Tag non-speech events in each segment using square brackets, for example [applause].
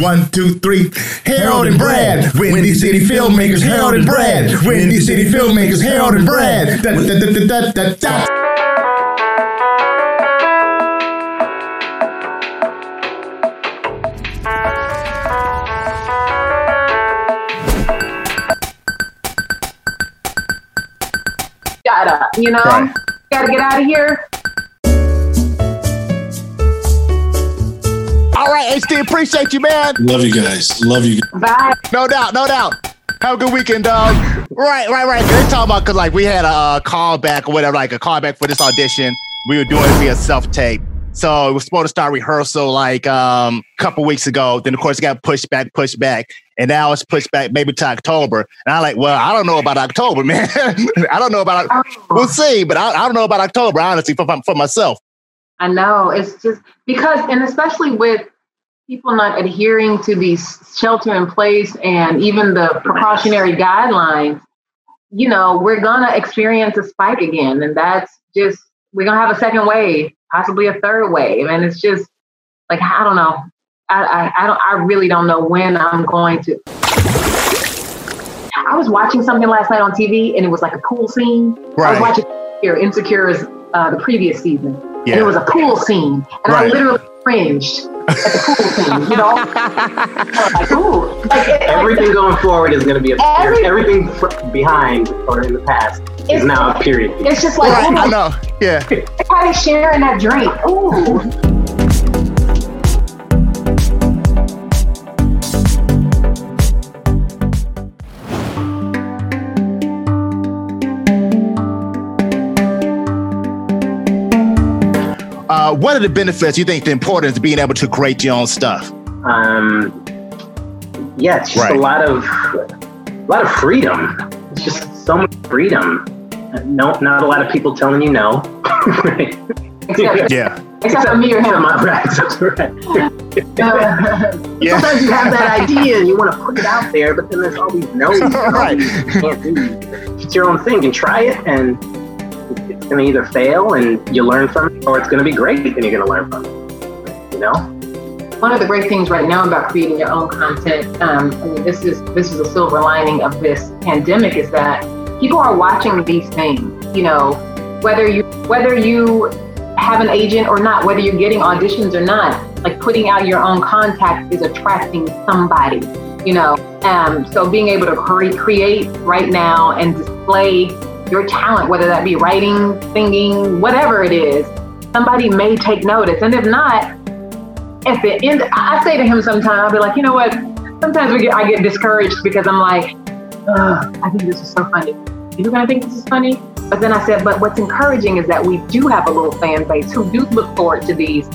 One, two, three. Harold and Brad. Windy City Filmmakers. Harold and Brad. Windy City Filmmakers. Harold and Brad. Da, da, da, da, da, da, da. You know, Right. gotta get out of here. All right, HD, appreciate you, man. Love you guys. Love you. Bye. No doubt, no doubt. Have a good weekend, dog. Right, right, right. They're talking about because like we had a callback or whatever, like a callback for this audition. We were doing it via self tape. So it was supposed to start rehearsal like um a couple weeks ago. Then of course it got pushed back, pushed back, and now it's pushed back maybe to October. And I'm like, well, I don't know about October, [laughs] man. I don't know about. We'll see, but I, I don't know about October honestly for for myself. I know it's just because, and especially with people not adhering to these shelter in place and even the precautionary guidelines, you know, we're gonna experience a spike again, and that's just we're gonna have a second wave, possibly a third wave, and it's just like I don't know. I, I, I don't. I really don't know when I'm going to. I was watching something last night on TV, and it was like a pool scene. I was Right. watching Insecure. Insecure is uh, the previous season, and it was a pool scene, and I literally cringed at the pool scene. You know, [laughs] like, ooh, like, it- like, Everything going forward is going to be a Every- everything fr- behind or in the past is now a period. it's just like, Right, oh I my know. Yeah. everybody sharing that drink. Ooh. Uh, what are the benefits you think the importance of being able to create your own stuff? Um, yeah, it's just Right. a lot of a lot of freedom. It's just so much freedom. No, not a lot of people telling you no. right. [laughs] Except, Yeah. except for me or him. [laughs] Right, right. Uh, [laughs] Yeah. Sometimes you have that idea and you want to put it out there, but then there's all these no's. Right. You can't do. It's your own thing. And try it, and it's going to either fail and you learn from it, or it's going to be great and you're going to learn from it. You know? one of the great things right now about creating your own content, um, I mean, this is this is a silver lining of this pandemic is that people are watching these things. You know, whether you whether you have an agent or not, whether you're getting auditions or not, like putting out your own contact is attracting somebody. You know, um, so being able to cre- create right now and display your talent, whether that be writing, singing, whatever it is, somebody may take notice, and if not at the end, I say to him sometimes, I'll be like, you know what? Sometimes we get, I get discouraged because I'm like, I think this is so funny. You're gonna think this is funny, but then I said, but what's encouraging is that we do have a little fan base who do look forward to these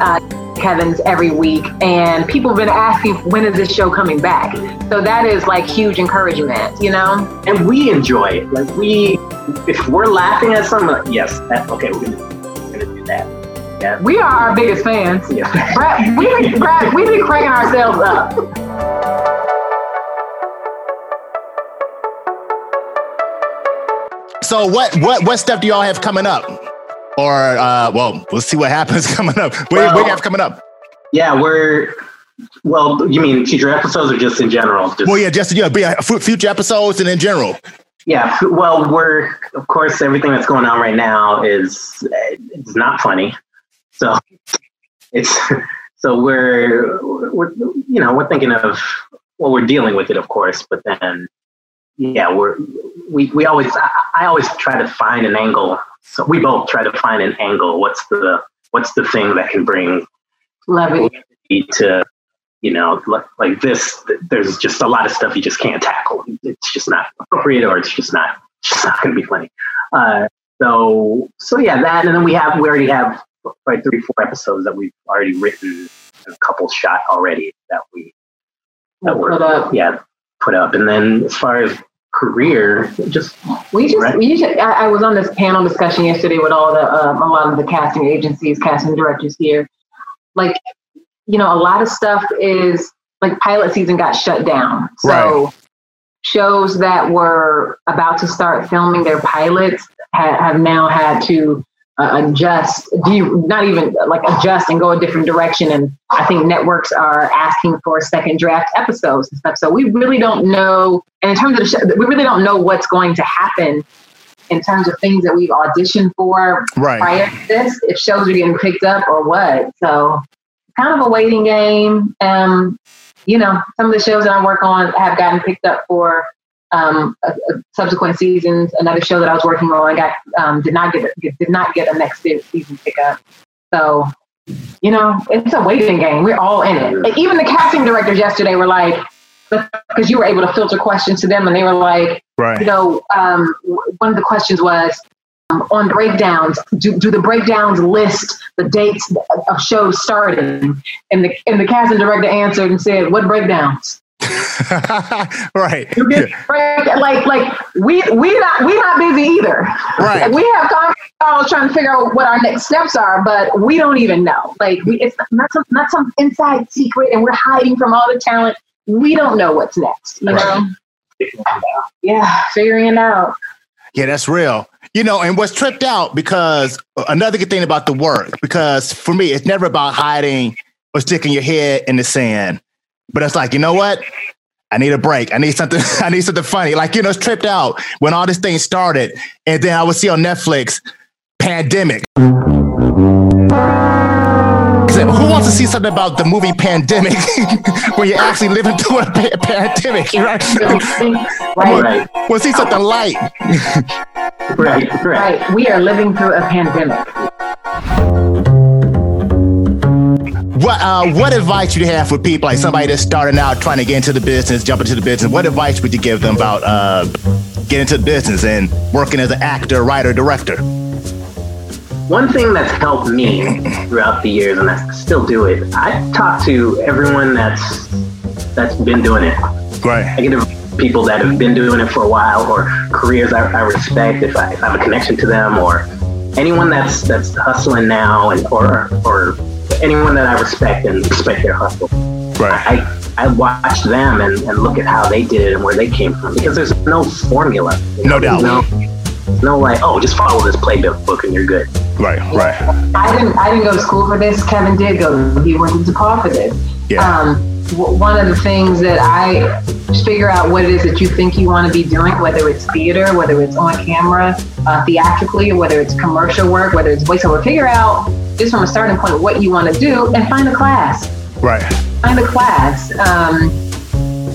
uh, Kevin's every week, and people have been asking when is this show coming back. So that is like huge encouragement, you know. and we enjoy it. Like we, if we're laughing at something, like, yes, that, okay, we're gonna, we're gonna do that. Yeah, We are our biggest fans. yeah. Brad, we've been, Brad, we've been cranking ourselves up. So what what what stuff do y'all have coming up? Or uh, well, we'll see what happens [laughs] coming up. What, what do you have coming up? Yeah, we're. Well, you mean future episodes or just in general? Just, Well, yeah, just yeah, uh, fu- future episodes and in general. yeah. Well, we're of course everything that's going on right now is it's not funny. So it's [laughs] so we're we're you know we're thinking of well we're dealing with it of course, but then yeah we're we we always I, I always try to find an angle. So we both try to find an angle. What's the what's the thing that can bring need to, you know, like, like this, there's just a lot of stuff you just can't tackle. It's just not appropriate or it's just not, it's just not going to be funny. Uh, so, so yeah, that, and then we have, we already have probably three, four episodes that we've already written a couple shot already that we, that We'll were, put up. yeah, put up. And then as far as career, just, We just, Right. we just, I, I was on this panel discussion yesterday with all the, um, a lot of the casting agencies, casting directors here. Like, you know, a lot of stuff is like pilot season got shut down. So shows that were about to start filming their pilots ha- have now had to uh, adjust, do not even like adjust and go a different direction. And I think networks are asking for second draft episodes and stuff. So we really don't know. And in terms of show, we really don't know what's going to happen in terms of things that we've auditioned for Right. prior to this, if shows are getting picked up or what. So kind of a waiting game. Um, you know, some of the shows that I work on have gotten picked up for um, a, a subsequent seasons. Another show that I was working on got um, did not get, get did not get a next se- season pickup. So, you know, it's a waiting game. We're all in it. And even the casting directors yesterday were like, because you were able to filter questions to them, and they were like, you know, um, one of the questions was um, on breakdowns. Do, do the breakdowns list the dates of shows starting? And the and the casting director answered and said, "What breakdowns?" [laughs] right. You get break, like like we we not we not busy either. Right. We have calls trying to figure out what our next steps are, but we don't even know. Like we, it's not some not some inside secret, and we're hiding from all the talent. We don't know what's next. You know. Yeah, figuring it out. Yeah, that's real. You know, and what's tripped out because another good thing about the work, because for me, it's never about hiding or sticking your head in the sand. But it's like, you know what? I need a break. I need something. [laughs] I need something funny. Like you know, it's tripped out when all this thing started, and then I would see on Netflix, pandemic. Who wants to see something about the movie Pandemic [laughs] when you're actually living through a pa- pandemic, [laughs] right? Right, Right, We'll see something light. right, right. right. We are living through a pandemic. What uh, what advice you have for people like somebody that's starting out trying to get into the business, jump into the business? What advice would you give them about uh, getting into the business and working as an actor, writer, director? One thing that's helped me throughout the years, and I still do it, I talk to everyone that's that's been doing it. Right. I get people that have been doing it for a while, or careers I, I respect if I, if I have a connection to them, or anyone that's that's hustling now, and or or anyone that I respect and respect their hustle. Right. I, I watch them and, and look at how they did it and where they came from because there's no formula. you No doubt. No, no like, oh, just follow this playbook and you're good. Right. Right. I didn't. I didn't go to school for this. Kevin did go. He went to DePaul for this. Yeah. Um, w- one of the things that I figure out what it is that you think you want to be doing, whether it's theater, whether it's on camera, uh, theatrically, whether it's commercial work, whether it's voiceover. Figure out just from a starting point what you want to do and find a class. Right. Find a class. Um,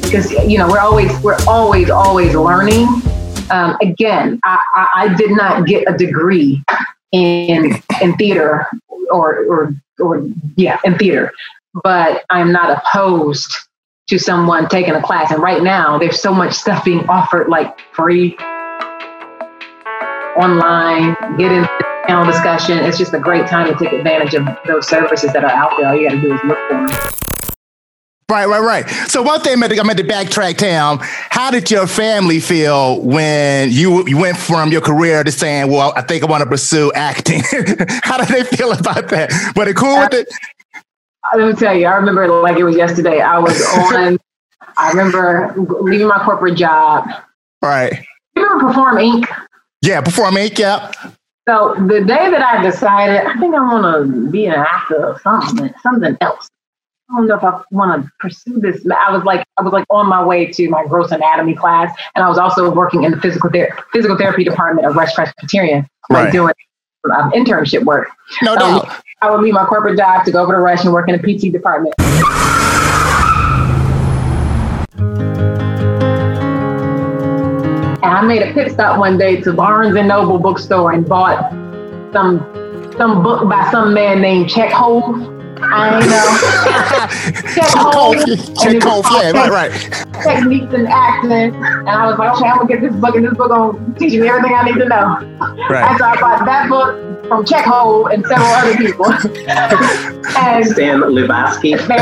because you know we're always we're always always learning. Um, again, I, I, I did not get a degree in in theater or or or yeah in theater, but I'm not opposed to someone taking a class. And right now, there's so much stuff being offered like free online. Get in panel discussion. It's just a great time to take advantage of those services that are out there. All you got to do is look for them. Right, right, right. So one thing I meant to, I meant to backtrack, Tam. How did your family feel when you you went from your career to saying, "Well, I think I want to pursue acting"? [laughs] How did they feel about that? Were they cool with it? Uh, let me tell you, I remember like it was yesterday. I was [laughs] on. I remember leaving my corporate job. Right. You remember Perform Inc. Yeah. Before I make yeah. So the day that I decided, I think I want to be an actor or something, something else. I don't know if I want to pursue this. I was like, I was like on my way to my gross anatomy class, and I was also working in the physical ther- physical therapy department of Rush Presbyterian, like Right. doing um, internship work. No doubt. I would leave my corporate job to go over to Rush and work in a PT department. I made a pit stop one day to Barnes and Noble bookstore and bought some some book by some man named Chekhov. I know. [laughs] Chekhov. Check Hove, yeah, right, right. Techniques in acting. And I was like, okay, I'm gonna get this book and this book gonna teach me everything I need to know. And Right. so I bought that book from Chekhov and several other people. [laughs] and Stanislavski. man,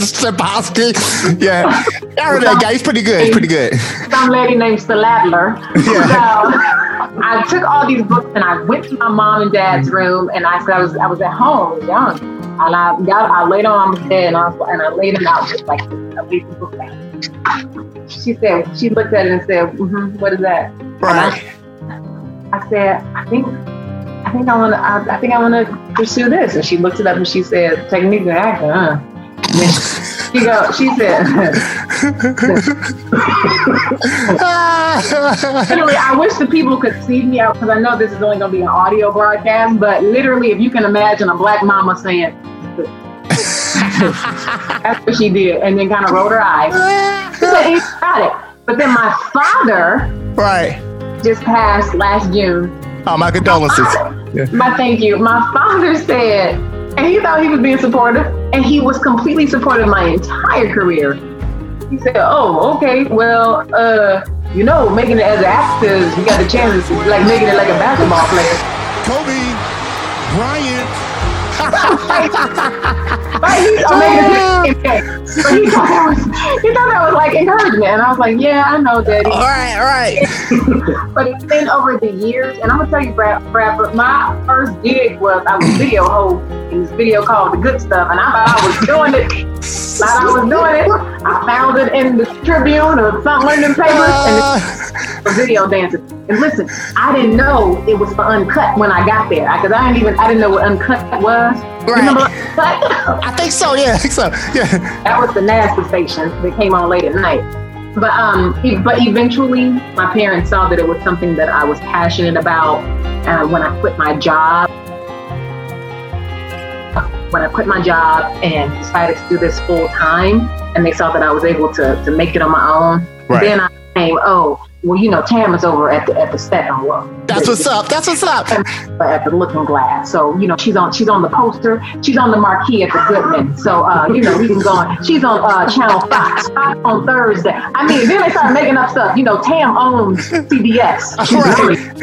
Sapowski. Yeah. I heard that guy. He's pretty good. He's pretty good. some lady named Sladler. Yeah. So I took all these books and I went to my mom and dad's room and I said I was I was at home, young. And I got I laid on my bed and I was, and I laid them out just like this. I laid the book down. She said she looked at it and said, mm-hmm, "What is that?" Right. I said, "I think I think I want to. I, I think I want to pursue this. And she looked it up and she said, technique of actor, huh? And she go. She said, [laughs] literally, I wish the people could see me out because I know this is only going to be an audio broadcast. But literally, if you can imagine a black mama saying. [laughs] That's what she did, and then kind of rolled her eyes. She said, "He got it." But then my father right. just passed last June, Oh, my condolences. my thank you. My father said, and he thought he was being supportive, and he was completely supportive my entire career. He said, "Oh, okay. Well, uh, you know, making it as an actors, you got the chance of like making it like a basketball player." Kobe Bryant. [laughs] But he, oh, making it, but he thought that was thought that was like encouragement, and I was like, "Yeah, I know, Daddy." All right, all right. [laughs] but it's been over the years, and I'm gonna tell you, Brad, Brad but my first gig was I was video host in this video called The Good Stuff, and I thought I was doing it. Thought I was doing it. I found it in the Tribune or something in the papers, and Uh, it's for video dancers. And listen, I didn't know it was for uncut when I got there, because I didn't even I didn't know what uncut was. Right. I think so. Yeah, I think so. Yeah. that was the NASA station that came on late at night. But um, but eventually, my parents saw that it was something that I was passionate about. Uh, when I quit my job, when I quit my job and decided to do this full time, and they saw that I was able to to make it on my own, Right. then I came, oh, well, you know, Tam is over at the at the Steppenwolf. That's what's up. That's what's up. At the Looking Glass, so you know she's on she's on the poster, she's on the marquee at the Goodman. So uh, you know we can go on. She's on uh, Channel Fox Fox on Thursday. I mean, then they start making up stuff. You know, Tam owns CBS. [laughs] She's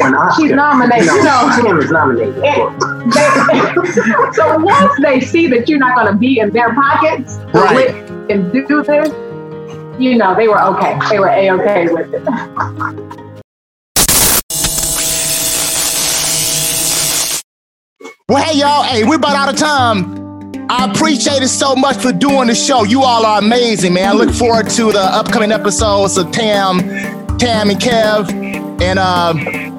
Right. nominated She's nominated. You know, Tim is nominated. they- [laughs] so once they see that you're not going to be in their pockets Right. and do this, you know they were okay. They were a okay with it. Well, hey, y'all. Hey, we're about out of time. I appreciate it so much for doing the show. You all are amazing, man. I look forward to the upcoming episodes of Tam, Tam and Kev, and uh,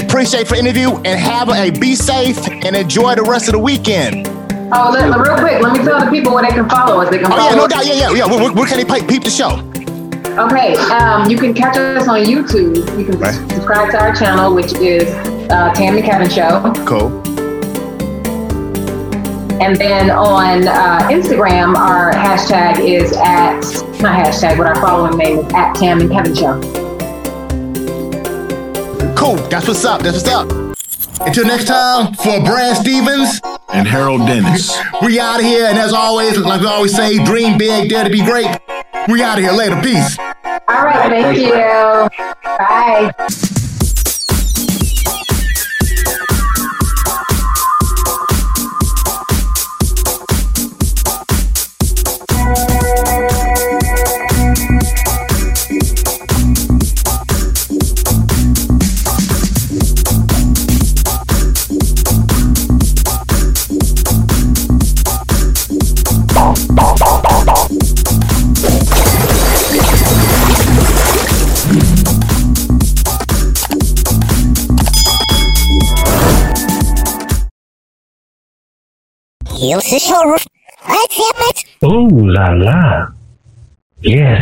appreciate for interview. And have a be safe and enjoy the rest of the weekend. Oh, let, real quick, let me tell the people where they can follow us. They can Oh follow yeah, no doubt. Yeah, yeah, yeah. Where, where- where can they peep the show? Okay, um, you can catch us on YouTube. You can Right. subscribe to our channel, which is uh, Tammy Kevin Show. Cool. And then on uh, Instagram, our hashtag is at, not hashtag, but our following name is at Tam and Kevin Show. Cool. That's what's up. That's what's up. Until next time, for Brad Stevens, And Harold Dennis. [laughs] we out of here. And as always, like we always say, dream big, dare to be great. We out of here. Later. Peace. All right, thank you. Bye. Heel is short. That's it. Ooh la la. Yes.